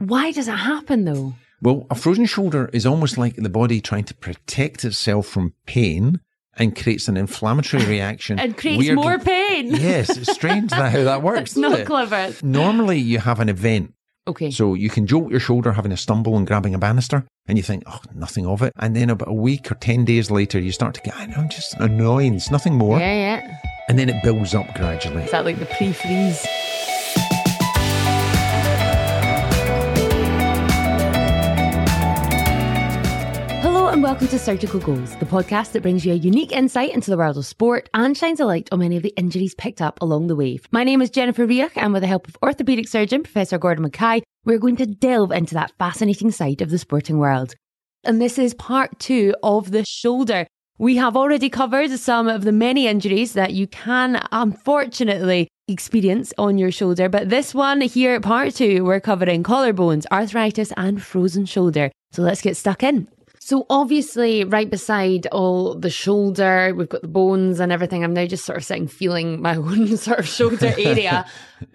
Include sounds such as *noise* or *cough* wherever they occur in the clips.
Why does it happen though? Well, a frozen shoulder is almost like the body trying to protect itself from pain and creates an inflammatory *laughs* reaction. And creates more pain. *laughs* Yes, it's strange that how that *laughs* works. It's isn't it? clever. Normally, you have an event. Okay. So you can jolt your shoulder having a stumble and grabbing a banister, and you think, oh, nothing of it. And then about a week or 10 days later, you start to get, I know, I'm just annoying. It's nothing more. yeah, yeah. And then it builds up gradually. Is that like the pre-freeze? Hello and welcome to Surgical Goals, the podcast that brings you a unique insight into the world of sport and shines a light on many of the injuries picked up along the way. My name is Jennifer Reoch, and with the help of orthopaedic surgeon Professor Gordon Mackay, we're going to delve into that fascinating side of the sporting world. And this is part two of the shoulder. We have already covered some of the many injuries that you can unfortunately experience on your shoulder, but this one here, part two, we're covering collarbones, arthritis, and frozen shoulder. So let's get stuck in. So obviously, right beside all the shoulder, we've got the bones and everything. I'm now just sort of sitting, feeling my *laughs* own sort of shoulder *laughs* area.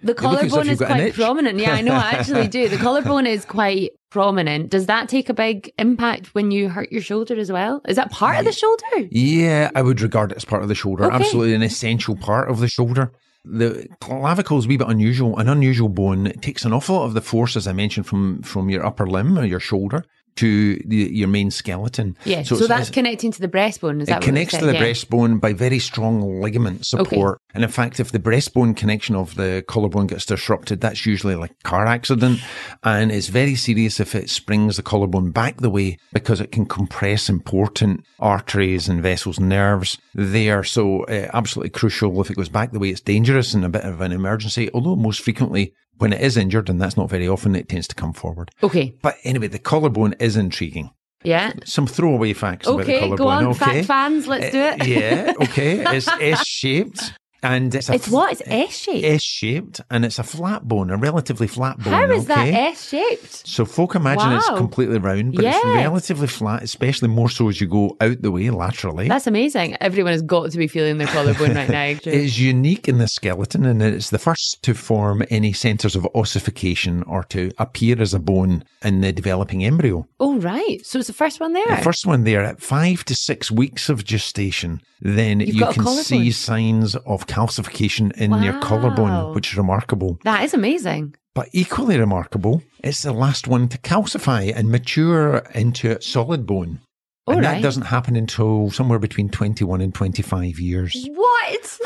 The look as if collarbone is quite prominent. Yeah, I know, I actually do. The *laughs* collarbone is quite prominent. Does that take a big impact when you hurt your shoulder as well? Is that part of the shoulder? Yeah, I would regard it as part of the shoulder. Okay. Absolutely an essential part of the shoulder. The clavicle is a wee bit unusual, an unusual bone. It takes an awful lot of the force, as I mentioned, from, from your upper limb or your shoulder to the, your main skeleton. Yeah. So, it's- that's connecting to the breastbone. Is that it connects to the Yeah. breastbone by very strong ligament support. Okay. And in fact, if the breastbone connection of the collarbone gets disrupted, that's usually like a car accident. And it's very serious if it springs the collarbone back the way because it can compress important arteries and vessels, nerves there. So uh, absolutely crucial. If it goes back the way, it's dangerous and a bit of an emergency. Although most frequently when it is injured, and that's not very often, it tends to come forward. Okay. But anyway, the collarbone is intriguing. Yeah. Some throwaway facts about the Okay. collarbone. Go on, okay. fact fans. Let's do it. Uh, yeah, okay. *laughs* It's S shaped and it's a It's what? It's S shaped. S shaped and it's a flat bone, a relatively flat bone. How is that? S shaped? So folk imagine it's completely round, but it's relatively flat, especially more so as you go out the way laterally. That's amazing. Everyone has got to be feeling their collarbone right now. *laughs* It is unique in the skeleton and it's the first to form any centres of ossification or to appear as a bone in the developing embryo. Oh, right. So it's the first one there. The first one there at five to six weeks of gestation, then You've you can see signs of calcification in your collarbone, which is remarkable. that is amazing. But equally remarkable, it's the last one to calcify and mature into solid bone. All and right. that doesn't happen until somewhere between 21 and 25 years. What?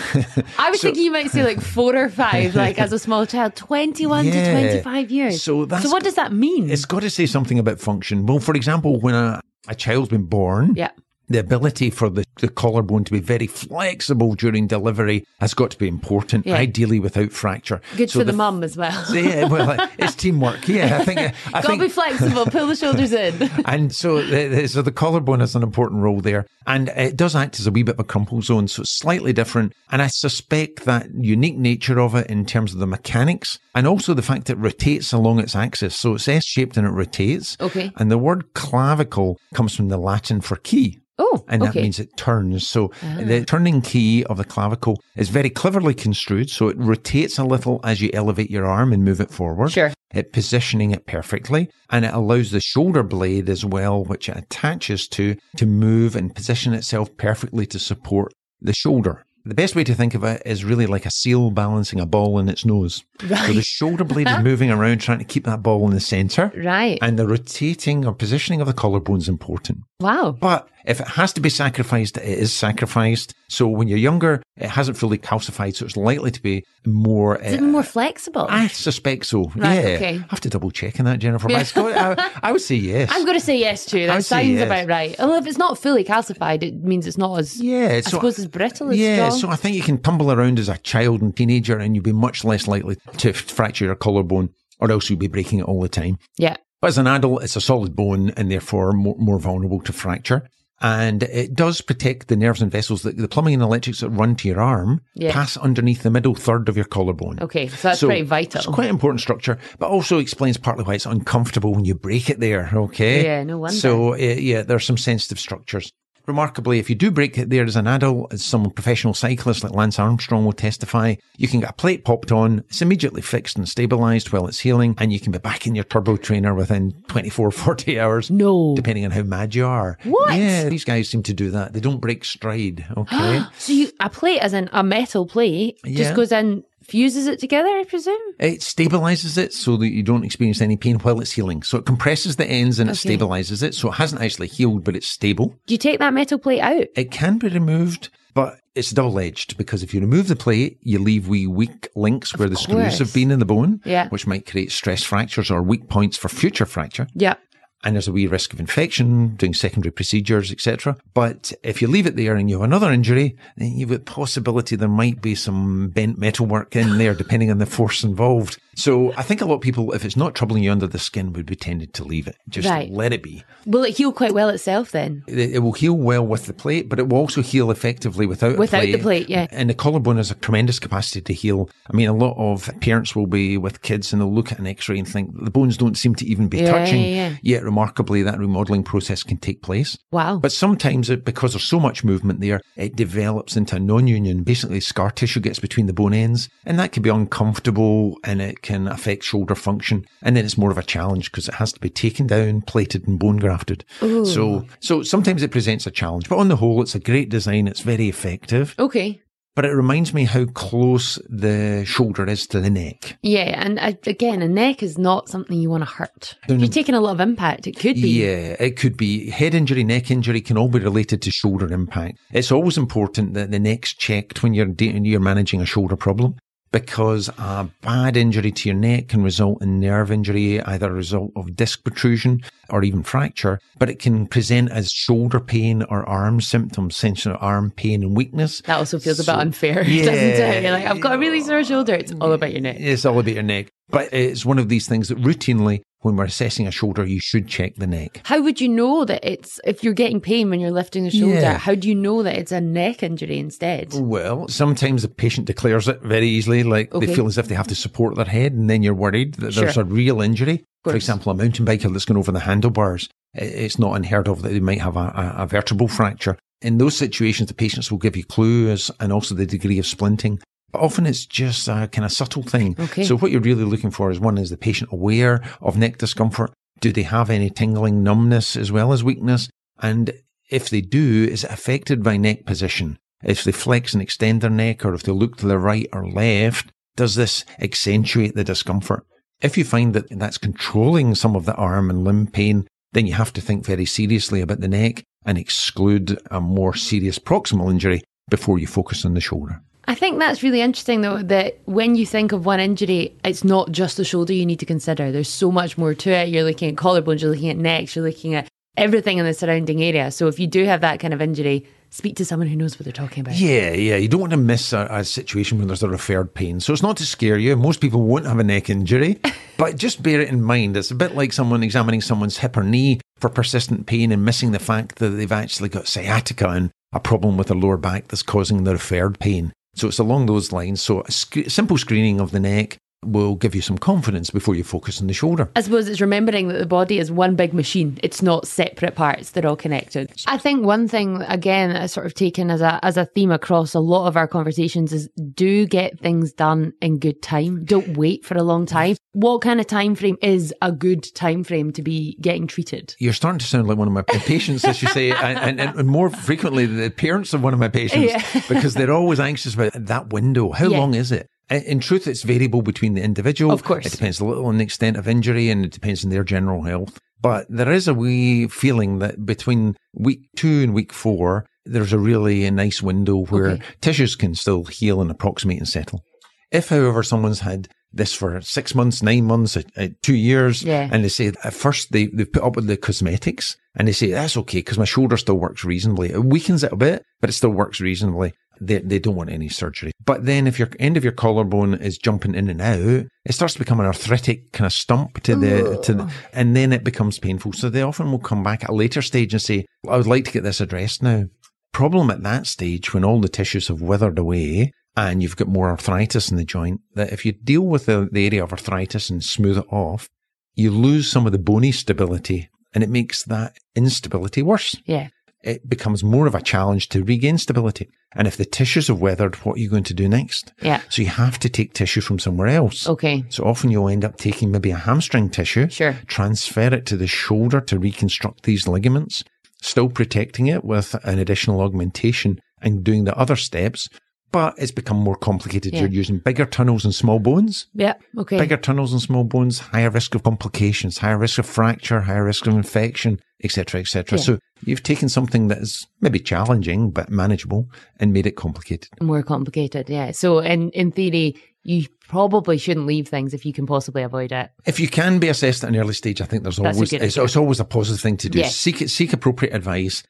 I was *laughs* So- thinking you might say like four or five, like as a *laughs* small child, 21 to 25 years. So that's so what does that mean? It's got to say something about function. Well, for example, when a, a child's been born, yeah. The ability for the, the collarbone to be very flexible during delivery has got to be important, Yeah. ideally without fracture. Good So for the, f- mum as well. *laughs* Yeah, well, uh, it's teamwork. Yeah, I think. Uh, I *laughs* Got to be flexible, pull the shoulders in. *laughs* and so, the, the- so the collarbone has an important role there, and it does act as a wee bit of a crumple zone, so it's slightly different. And I suspect that unique nature of it in terms of the mechanics, and also the fact that it rotates along its axis. So it's S-shaped and it rotates. Okay. And the word clavicle comes from the Latin for key. Oh, And that okay. Ah. means it turns. So the turning key of the clavicle is very cleverly construed. So it rotates a little as you elevate your arm and move it forward. Sure. It positioning it perfectly. And it allows the shoulder blade as well, which it attaches to, to move and position itself perfectly to support the shoulder. The best way to think of it is really like a seal balancing a ball in its nose. So the shoulder blade is *laughs* moving around trying to keep that ball in the center. Right. And the rotating or positioning of the collarbone is important. wow. But if it has to be sacrificed, it is sacrificed. So when you're younger, it hasn't fully calcified, so it's likely to be more. Is it uh, more flexible? I suspect so. Right, yeah, okay. I have to double check on that, Jennifer. But I, I would say *laughs* yes. I'm going to say yes too. I That sounds yes. about right. Although if it's not fully calcified, it means it's not as yeah, I so, suppose as brittle as yeah, strong. so I think you can tumble around as a child and teenager, and you'd be much less likely to fracture your collarbone, or else you'd be breaking it all the time. yeah. But as an adult, it's a solid bone and therefore more, more vulnerable to fracture. And it does protect the nerves and vessels. The, the plumbing and electrics that run to your arm Yeah. pass underneath the middle third of your collarbone. Okay, so that's So pretty vital. It's quite an important structure, but also explains partly why it's uncomfortable when you break it there. Okay. Yeah, no wonder. So uh, yeah, there are some sensitive structures. Remarkably, if you do break it there as an adult, as some professional cyclists like Lance Armstrong will testify, you can get a plate popped on, it's immediately fixed and stabilized while it's healing, and you can be back in your turbo trainer within 24, *laughs* 40 hours. No. Depending on how mad you are. What? Yeah, these guys seem to do that. They don't break stride. Okay. *gasps* so you a plate as in a metal plate Yeah. just goes in, fuses it together, I presume? It stabilizes it so that you don't experience any pain while it's healing. So it compresses the ends and it stabilizes it. So it hasn't actually healed, but it's stable. Do you take that metal plate out? It can be removed, but it's double edged because if you remove the plate, you leave wee weak links where the screws have been in the bone, Yeah. which might create stress fractures or weak points for future fracture. Yeah. And there's a wee risk of infection, doing secondary procedures, etc. But if you leave it there and you have another injury, then you've got possibility there might be some bent metalwork in there, depending on the force involved. So I think a lot of people, if it's not troubling you under the skin, would be tended to leave it. Just Right. let it be. Will it heal quite well itself then? It, it will heal well with the plate, but it will also heal effectively without, Without plate. the plate, yeah. And the collarbone has a tremendous capacity to heal. I mean, a lot of parents will be with kids and they'll look at an x-ray and think the bones don't seem to even be Yeah, touching. yeah, yeah. Yet remarkably, that remodeling process can take place. Wow. But sometimes it, because there's so much movement there, it develops into a non-union. Basically, scar tissue gets between the bone ends and that can be uncomfortable and it can affect shoulder function. And then it's more of a challenge because it has to be taken down, plated and bone grafted. So, so sometimes it presents a challenge, but on the whole, it's a great design. It's very effective, okay. But it reminds me how close the shoulder is to the neck. Yeah, and uh, again, a neck is not something you want to hurt. If you're taking a lot of impact, it could be. Yeah, it could be head injury, neck injury can all be related to shoulder impact. It's always important that the neck's checked when you're de- you're managing a shoulder problem because a bad injury to your neck can result in nerve injury, either a result of disc protrusion or even fracture, but it can present as shoulder pain or arm symptoms, essentially arm pain and weakness. That also feels a bit unfair, *laughs* Yeah. doesn't it? You're like, I've got a really sore shoulder. It's all about your neck. It's all about your neck. But it's one of these things that routinely, when we're assessing a shoulder, you should check the neck. How would you know that it's, if you're getting pain when you're lifting the shoulder, Yeah. how do you know that it's a neck injury instead? Well, sometimes the patient declares it very easily, like Okay. they feel as if they have to support their head, and then you're worried that there's a real injury. For example, a mountain biker that's going over the handlebars, it's not unheard of that they might have a, a, a vertebral fracture. In those situations, the patients will give you clues and also the degree of splinting. But often it's just a kind of subtle thing. Okay. So what you're really looking for is one, is the patient aware of neck discomfort? Do they have any tingling, numbness as well as weakness? And if they do, is it affected by neck position? If they flex and extend their neck or if they look to the right or left, does this accentuate the discomfort? If you find that that's controlling some of the arm and limb pain, then you have to think very seriously about the neck and exclude a more serious proximal injury before you focus on the shoulder. I think that's really interesting, though, that when you think of one injury, it's not just the shoulder you need to consider. There's so much more to it. You're looking at collarbones, you're looking at necks, you're looking at everything in the surrounding area. So if you do have that kind of injury, speak to someone who knows what they're talking about. Yeah, yeah. You don't want to miss a, a situation when there's a referred pain. So it's not to scare you. Most people won't have a neck injury, *laughs* but just bear it in mind. It's a bit like someone examining someone's hip or knee for persistent pain and missing the fact that they've actually got sciatica and a problem with the lower back that's causing the referred pain. So it's along those lines. So a sc- simple screening of the neck will give you some confidence before you focus on the shoulder. I suppose it's remembering that the body is one big machine. It's not separate parts, they're all connected. I think one thing, again, that's sort of taken as a, as a theme across a lot of our conversations is do get things done in good time. Don't wait for a long time. What kind of time frame is a good time frame to be getting treated? You're starting to sound like one of my *laughs* patients, as you say, and, and, and more frequently the parents of one of my patients, Yeah. because they're always anxious about that window. How Yeah. long is it? In truth, it's variable between the individual. Of course. It depends a little on the extent of injury and it depends on their general health. But there is a wee feeling that between week two and week four, there's a really a nice window where Okay. tissues can still heal and approximate and settle. If, however, someone's had this for six months, nine months, uh, uh, two years, Yeah. and they say at first they, they've put up with the cosmetics and they say, that's okay because my shoulder still works reasonably. It weakens it a bit, but it still works reasonably. They, they don't want any surgery. But then if your end of your collarbone is jumping in and out, it starts to become an arthritic kind of stump to the, to the, and then it becomes painful. So they often will come back at a later stage and say, I would like to get this addressed now. Problem at that stage when all the tissues have withered away and you've got more arthritis in the joint, that if you deal with the, the area of arthritis and smooth it off, you lose some of the bony stability and it makes that instability worse. Yeah. It becomes more of a challenge to regain stability. And if the tissues have weathered, what are you going to do next? Yeah. So you have to take tissue from somewhere else. Okay. So often you'll end up taking maybe a hamstring tissue, Sure. transfer it to the shoulder to reconstruct these ligaments, still protecting it with an additional augmentation and doing the other steps. But it's become more complicated. Yeah. You're using bigger tunnels and small bones. Yeah. Okay. Bigger tunnels and small bones, higher risk of complications, higher risk of fracture, higher risk of infection, etc., etc. Yeah. So you've taken something that is maybe challenging but manageable and made it complicated. More complicated. Yeah. So in in theory, you probably shouldn't leave things if you can possibly avoid it. If you can be assessed at an early stage, I think there's That's always it's, it's always a positive thing to do. Yeah. Seek seek appropriate advice.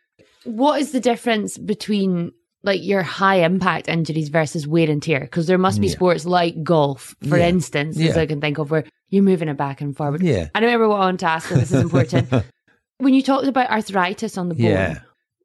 What is the difference between like your high impact injuries versus wear and tear? Because there must be Yeah. sports like golf, for Yeah. instance, as Yeah. I can think of, where you're moving it back and forward. Yeah. I remember what I want to ask, and this is important. *laughs* when you talked about arthritis on the bone, Yeah.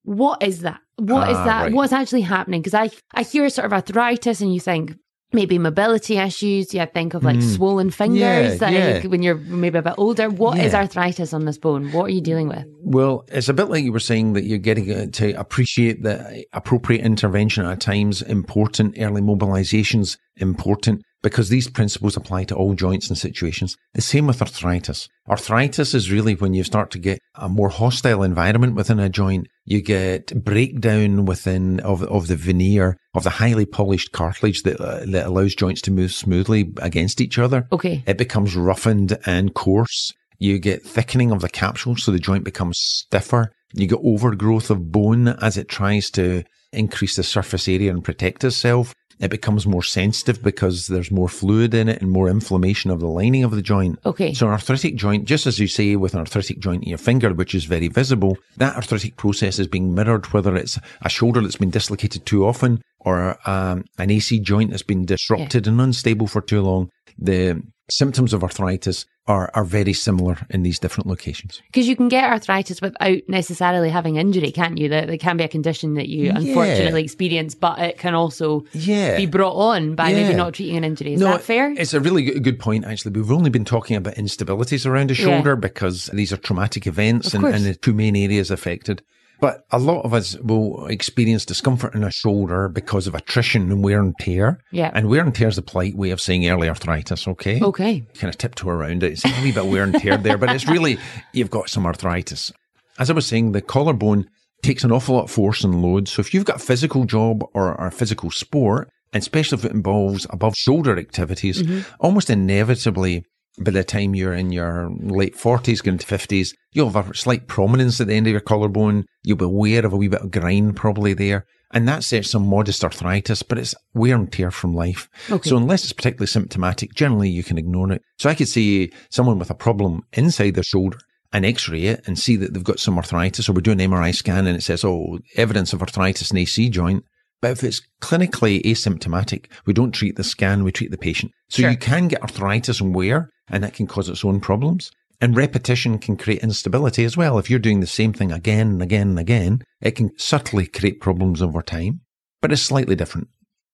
what is that? What is Ah, that? right. What's actually happening? Because I, I hear sort of arthritis and you think maybe mobility issues. You think of like Mm. swollen fingers Yeah, yeah. when you're maybe a bit older. What is Yeah. arthritis on this bone? What are you dealing with? Well, it's a bit like you were saying that you're getting uh, to appreciate the appropriate intervention at times important, early mobilizations important because these principles apply to all joints and situations. The same with arthritis. Arthritis is really when you start to get a more hostile environment within a joint. You get breakdown within of, of the veneer of the highly polished cartilage that, uh, that allows joints to move smoothly against each other. Okay. It becomes roughened and coarse. You get thickening of the capsule, so the joint becomes stiffer. You get overgrowth of bone as it tries to increase the surface area and protect itself. It becomes more sensitive because there's more fluid in it and more inflammation of the lining of the joint. Okay. So an arthritic joint, just as you say with an arthritic joint in your finger, which is very visible, that arthritic process is being mirrored, whether it's a shoulder that's been dislocated too often or um, an AC joint that's been disrupted and unstable for too long. The symptoms of arthritis are, are very similar in these different locations. Because you can get arthritis without necessarily having injury, can't you? That there can be a condition that you Yeah. unfortunately experience, but it can also Yeah. be brought on by maybe not treating an injury. Is that fair? It's a really good, point, actually. We've only been talking about instabilities around the Yeah. shoulder because these are traumatic events and, and the two main areas affected. But a lot of us will experience discomfort in a shoulder because of attrition and wear and tear. Yeah. And wear and tear is the polite way of saying early arthritis, okay? Okay. Kind of tiptoe around it. It's a wee bit wear and tear there, but it's really, you've got some arthritis. As I was saying, the collarbone takes an awful lot of force and load. So if you've got a physical job or, or a physical sport, and especially if it involves above shoulder activities, mm-hmm. almost inevitably by the time you're in your late 40s, going to 50s, you'll have a slight prominence at the end of your collarbone. You'll be aware of a wee bit of grind probably there. And that sets some modest arthritis, but it's wear and tear from life. Okay. So unless it's particularly symptomatic, generally you can ignore it. So I could see someone with a problem inside their shoulder and x-ray it and see that they've got some arthritis or we do an MRI scan and it says, oh, evidence of arthritis in AC joint. But if it's clinically asymptomatic, we don't treat the scan, we treat the patient. So Sure. you can get arthritis and wear and that can cause its own problems. And repetition can create instability as well. If you're doing the same thing again and again and again, it can subtly create problems over time, but it's slightly different.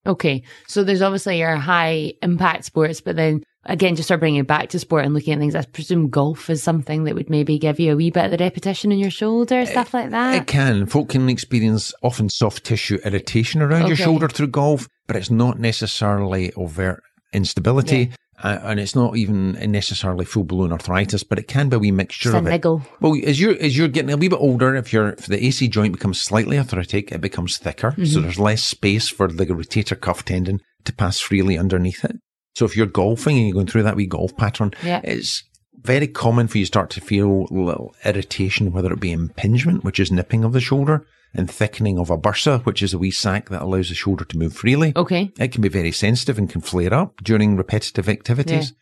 Okay. So there's obviously your high impact sports, but then again, just sort of bringing it back to sport and looking at things, I presume golf is something that would maybe give you a wee bit of the repetition in your shoulder, stuff like that. It can. Folk can experience often soft tissue irritation around your shoulder through golf, but it's not necessarily overt instability. Uh, and it's not even necessarily full blown arthritis, but it can be a wee mixture Just a of it. Well, as you're as you're getting a wee bit older, if your if the AC joint becomes slightly arthritic, it becomes thicker, so Mm-hmm. there's less space for the rotator cuff tendon to pass freely underneath it. So if you're golfing and you're going through that wee golf pattern, Yeah. it's very common for you to start to feel a little irritation, whether it be impingement, which is nipping of the shoulder, and thickening of a bursa, which is a wee sac that allows the shoulder to move freely. Okay. It can be very sensitive and can flare up during repetitive activities.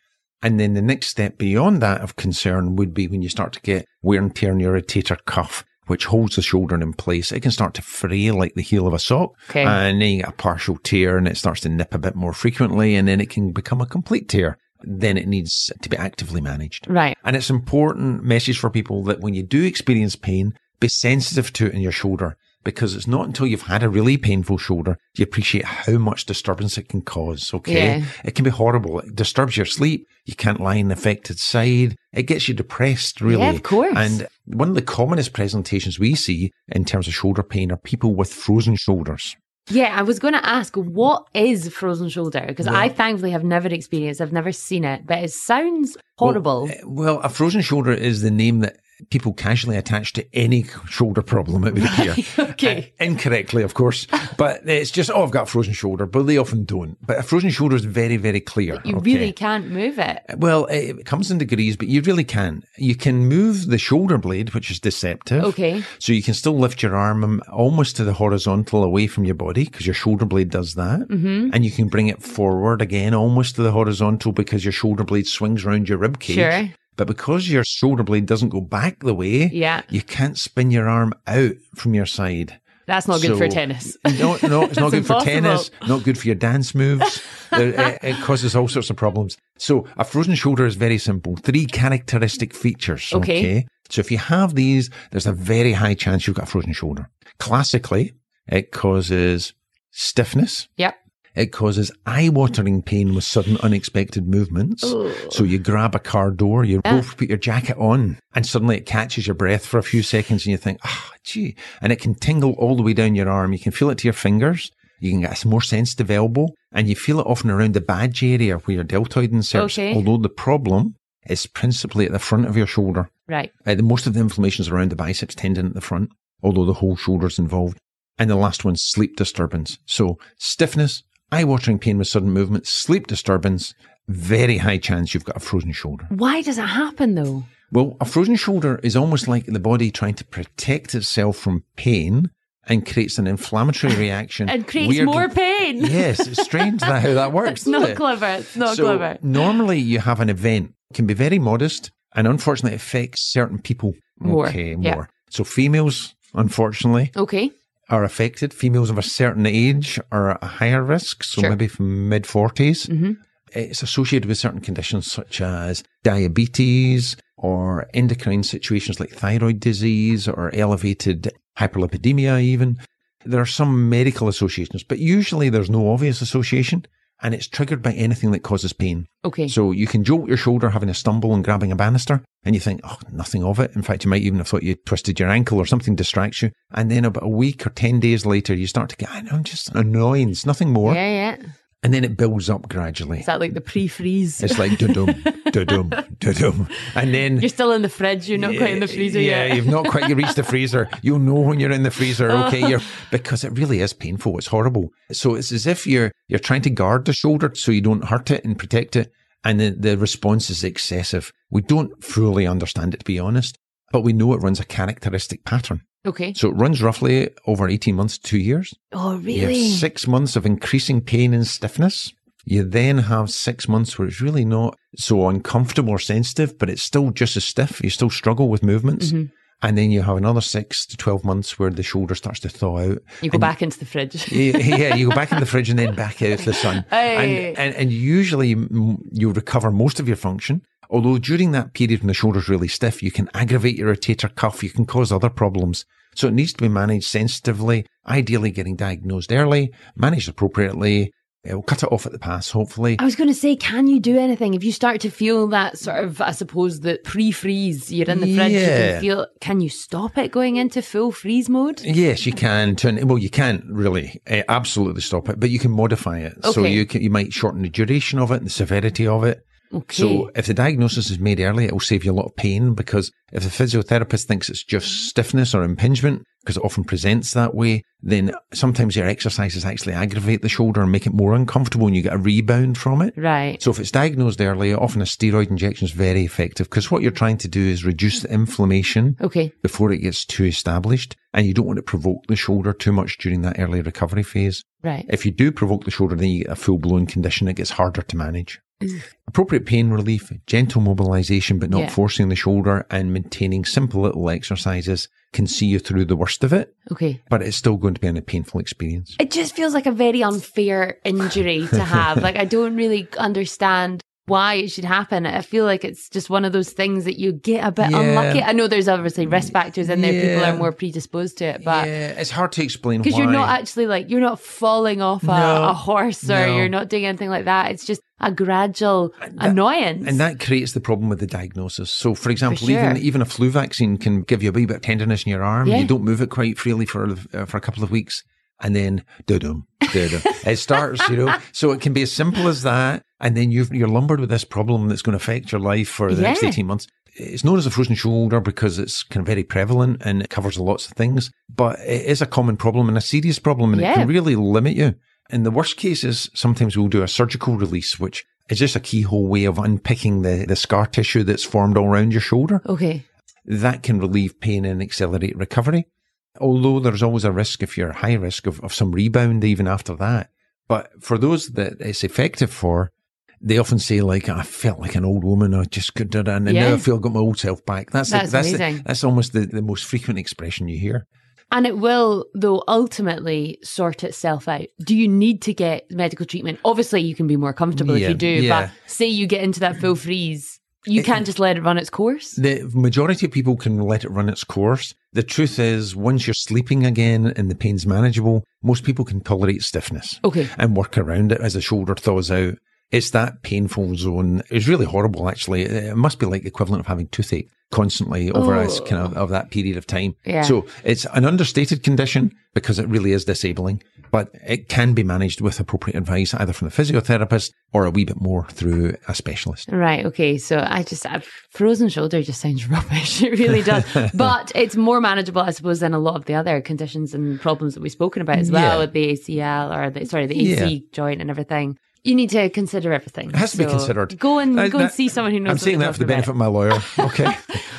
And then the next step beyond that of concern would be when you start to get wear and tear in your rotator cuff, which holds the shoulder in place. It can start to fray like the heel of a sock. Okay. And then you get a partial tear and it starts to nip a bit more frequently. And then it can become a complete tear. Then it needs to be actively managed. Right. And it's important message for people that when you do experience pain, be sensitive to it in your shoulder because it's not until you've had a really painful shoulder you appreciate how much disturbance it can cause. Okay. Yeah. It can be horrible. It disturbs your sleep. You can't lie on the affected side. It gets you depressed, really. Yeah, of course. And one of the commonest presentations we see in terms of shoulder pain are people with frozen shoulders. Yeah, I was going to ask, what is frozen shoulder? Because I thankfully have never experienced, I've never seen it, but it sounds horrible. Well, uh, well, a frozen shoulder is the name that people casually attach to any shoulder problem, it would *laughs* appear. okay. Uh, incorrectly, of course. But it's just, oh, I've got a frozen shoulder, but they often don't. But a frozen shoulder is very, very clear. you okay? really can't move it. Well, it comes in degrees, but you really can. You can move the shoulder blade, which is deceptive. Okay. So you can still lift your arm almost to the horizontal away from your body because your shoulder blade does that. Mm-hmm. And you can bring it forward again almost to the horizontal because your shoulder blade swings around your rib cage. Sure. But because your shoulder blade doesn't go back the way, Yeah. you can't spin your arm out from your side. That's not good for tennis. *laughs* No, no, it's not good for tennis. Not good for your dance moves. It, it *laughs* causes all sorts of problems. So a frozen shoulder is very simple. Three characteristic features. Okay. So if you have these, there's a very high chance you've got a frozen shoulder. Classically, it causes stiffness. Yep. It causes eye-watering pain with sudden unexpected movements. So you grab a car door, you Yeah. both put your jacket on, and suddenly it catches your breath for a few seconds, and you think, ah, gee, and it can tingle all the way down your arm. You can feel it to your fingers. You can get a more sensitive elbow, and you feel it often around the badge area where your deltoid inserts. Okay. Although the problem is principally at the front of your shoulder. Right. Uh, the, most of the inflammation is around the biceps tendon at the front, although the whole shoulder is involved. And the last one, sleep disturbance. So stiffness, eye-watering pain with sudden movement, sleep disturbance, very high chance you've got a frozen shoulder. Why does it happen though? Well, a frozen shoulder is almost like the body trying to protect itself from pain and creates an inflammatory *laughs* reaction. And creates Weirdly- more pain. *laughs* Yes, it's strange that how that works. *laughs* It's not it? clever. It's not so clever. normally you have an event it can be very modest and unfortunately affects certain people More, okay yeah. more so females unfortunately Okay. Are affected females of a certain age are at a higher risk so Sure. maybe from mid 40s Mhm. it's associated with certain conditions such as diabetes or endocrine situations like thyroid disease or elevated hyperlipidemia even there are some medical associations but usually there's no obvious association and it's triggered by anything that causes pain Okay. so you can jolt your shoulder having a stumble and grabbing a banister and you think, oh, nothing of it. In fact, you might even have thought you twisted your ankle or something distracts you. And then about a week or 10 days later, you start to get, I know, I'm just annoyance, nothing more. yeah, yeah. And then it builds up gradually. Is that like the pre-freeze? It's like dum dum dum And then You're still in the fridge. You're not quite in the freezer yet. yeah, yet. you've not quite reached the freezer. *laughs* You'll know when you're in the freezer. Uh-huh. Okay, you're because it really is painful. It's horrible. So it's as if you're you're trying to guard the shoulder so you don't hurt it and protect it, and the, the response is excessive. We don't fully understand it to be honest, but we know it runs a characteristic pattern. Okay. So it runs roughly over eighteen months two years. Oh, You have really? six months of increasing pain and stiffness. You then have six months where it's really not so uncomfortable or sensitive, but it's still just as stiff. You still struggle with movements. Mm-hmm. And then you have another six to 12 months where the shoulder starts to thaw out. You go back into the fridge. *laughs* yeah, yeah, you go back in the fridge and then back out of the sun. *laughs* Hey. And, and, and usually you recover most of your function. Although during that period when the shoulder's really stiff, you can aggravate your rotator cuff. You can cause other problems. So it needs to be managed sensitively, ideally getting diagnosed early, managed appropriately. It'll cut it off at the pass, hopefully. I was going to say, can you do anything if you start to feel that sort of, I suppose, the pre-freeze? You're in the fridge. You Yeah. can feel. Can you stop it going into full freeze mode? Yes, you can turn. Well, you can't really uh, absolutely stop it, but you can modify it. Okay. So you can, you might shorten the duration of it and the severity of it. Okay. So if the diagnosis is made early, it will save you a lot of pain because if the physiotherapist thinks it's just stiffness or impingement, because it often presents that way, then sometimes your exercises actually aggravate the shoulder and make it more uncomfortable and you get a rebound from it. right. So if it's diagnosed early, often a steroid injection is very effective because what you're trying to do is reduce the inflammation Okay. before it gets too established and you don't want to provoke the shoulder too much during that early recovery phase. Right. If you do provoke the shoulder, then you get a full blown condition. It gets harder to manage. Appropriate pain relief, gentle mobilization, but not Yeah. forcing the shoulder and maintaining simple little exercises can see you through the worst of it, Okay. but it's still going to be a painful experience. It just feels like a very unfair injury to have. *laughs* like I don't really understand why it should happen. I feel like it's just one of those things that you get a bit yeah. unlucky. I know there's obviously risk factors in there. Yeah. People are more predisposed to it, but yeah, it's hard to explain because you're not actually like you're not falling off a, no, a horse or no. you're not doing anything like that. It's just a gradual that, annoyance. And that creates the problem with the diagnosis. So, for example, for sure. even even a flu vaccine can give you a wee bit of tenderness in your arm. Yeah. You don't move it quite freely for uh, for a couple of weeks, and then dum it starts. You know, so it can be as simple as that, and then you are lumbered with this problem that's going to affect your life for the yeah. next eighteen months. It's known as a frozen shoulder because it's kind of very prevalent and it covers lots of things, but it is a common problem and a serious problem, and yeah. it can really limit you. In the worst cases, sometimes we'll do a surgical release, which is just a keyhole way of unpicking the, the scar tissue that's formed all around your shoulder. Okay. That can relieve pain and accelerate recovery. Although there's always a risk if you're high risk of, of some rebound even after that. But for those that it's effective for, they often say like, I felt like an old woman. I just could do that. And yeah. now I feel I've got my old self back. That's, that's, the, that's, the, that's almost the, the most frequent expression you hear. And it will, though, ultimately sort itself out. Do you need to get medical treatment? Obviously, you can be more comfortable yeah, if you do, yeah. but say you get into that full freeze, you it, can't just let it run its course. The majority of people can let it run its course. The truth is, once you're sleeping again and the pain's manageable, most people can tolerate stiffness. Okay. And work around it as the shoulder thaws out. It's that painful zone. It's really horrible, actually. It must be like equivalent of having toothache constantly over oh. a kind of, of that period of time. Yeah. So it's an understated condition because it really is disabling, but it can be managed with appropriate advice either from the physiotherapist or a wee bit more through a specialist. Right. Okay. So I just, a frozen shoulder just sounds *laughs* rubbish. It really does. *laughs* but it's more manageable, I suppose, than a lot of the other conditions and problems that we've spoken about as well yeah. with the ACL or the, sorry, the AC yeah. joint and everything. You need to consider everything. It has to so be considered. Go and go and see someone who knows. I'm saying that for the benefit of my lawyer. *laughs* Okay.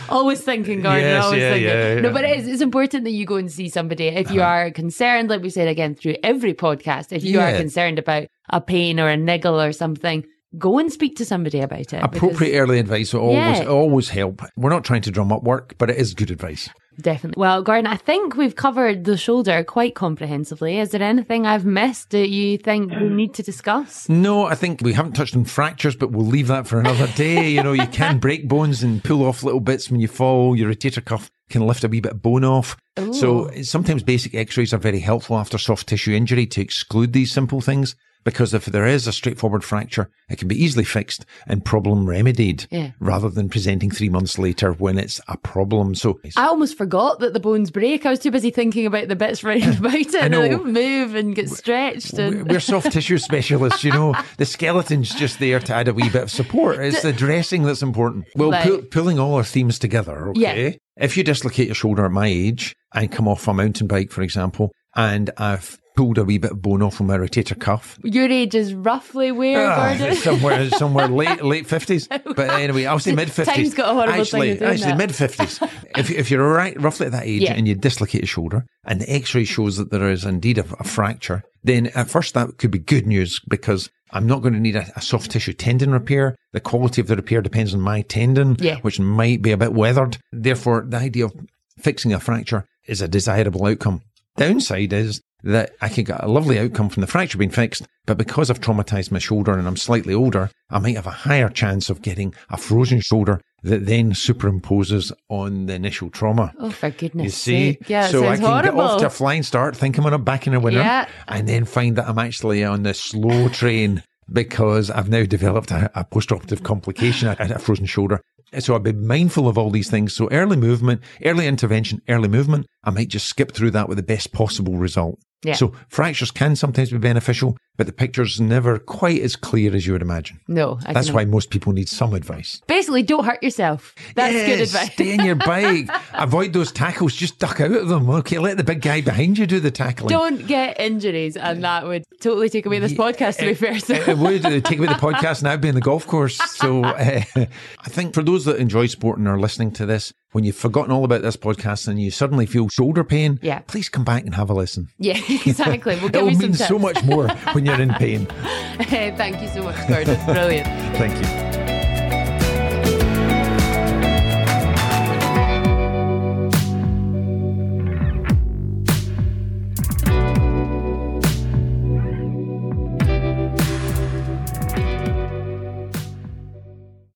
always thinking, Gordon. Yes, always yeah, thinking. Yeah, yeah. No, but it is, it's important that you go and see somebody if you uh-huh. are concerned. Like we said again through every podcast, if you are concerned about a pain or a niggle or something, go and speak to somebody about it. Appropriate early advice will always always help. We're not trying to drum up work, but it is good advice. Definitely. Well, Gordon, I think we've covered the shoulder quite comprehensively. Is there anything I've missed that you think we need to discuss? No, I think we haven't touched on fractures, but we'll leave that for another day. you know, you can *laughs* break bones and pull off little bits when you fall. Your rotator cuff can lift a wee bit of bone off. Ooh. So sometimes basic x-rays are very helpful after soft tissue injury to exclude these simple things because if there is a straightforward fracture, it can be easily fixed and problem remedied yeah. rather than presenting three months later when it's a problem. So I almost forgot that the bones break. I was too busy thinking about the bits right *laughs* about it. I know. Like, move and get stretched. And... We're soft *laughs* tissue specialists, you know. The skeleton's just there to add a wee bit of support. It's the dressing that's important. Well, like, pu- pulling all our themes together, okay? Yeah. If you dislocate your shoulder at my age and come off a mountain bike, for example, and I've pulled a wee bit of bone off from my rotator cuff. Your age is roughly where, uh, somewhere, *laughs* somewhere late late fifties. But anyway, I'll say *laughs* mid fifties. Time's got a horrible actually, thing actually mid fifties. *laughs* if if you're right, roughly at that age, yeah. and you dislocate a shoulder, and the X-ray shows that there is indeed a, a, fracture, then at first that could be good news because I'm not going to need a, a, soft tissue tendon repair. The quality of the repair depends on my tendon, yeah. which might be a bit weathered. Therefore, the idea of fixing a fracture is a desirable outcome. Downside is that I could get a lovely outcome from the fracture being fixed, but because I've traumatized my shoulder and I'm slightly older, I might have a higher chance of getting a frozen shoulder that then superimposes on the initial trauma. Oh, for goodness You see? Sake. Yeah, so I can horrible. get off to a flying start think I'm back in a winner yeah. and then find that I'm actually on the slow train because I've now developed a, a post-operative complication, a, a frozen shoulder. So I'd be mindful of all these things. So early movement, early intervention, early movement, I might just skip through that with the best possible result. Yeah. So fractures can sometimes be beneficial, but the picture's never quite as clear as you would imagine. No, I that's why most people need some advice. Basically, don't hurt yourself. That's yes, good advice. stay in your *laughs* bike. Avoid those tackles. Just duck out of them. Okay, let the big guy behind you do the tackling. Don't get injuries, and that would totally take away this podcast. To be fair, so. it, would uh, take away the podcast, and I'd be in the golf course. So *laughs* uh, I think for those that enjoy sport and are listening to this, when you've forgotten all about this podcast and you suddenly feel shoulder pain, yeah. please come back and have a listen. Yeah, *laughs* exactly. We'll *laughs* give it will mean so much more when you're in pain. *laughs* Thank you so much, Gordon. Brilliant. Thank you.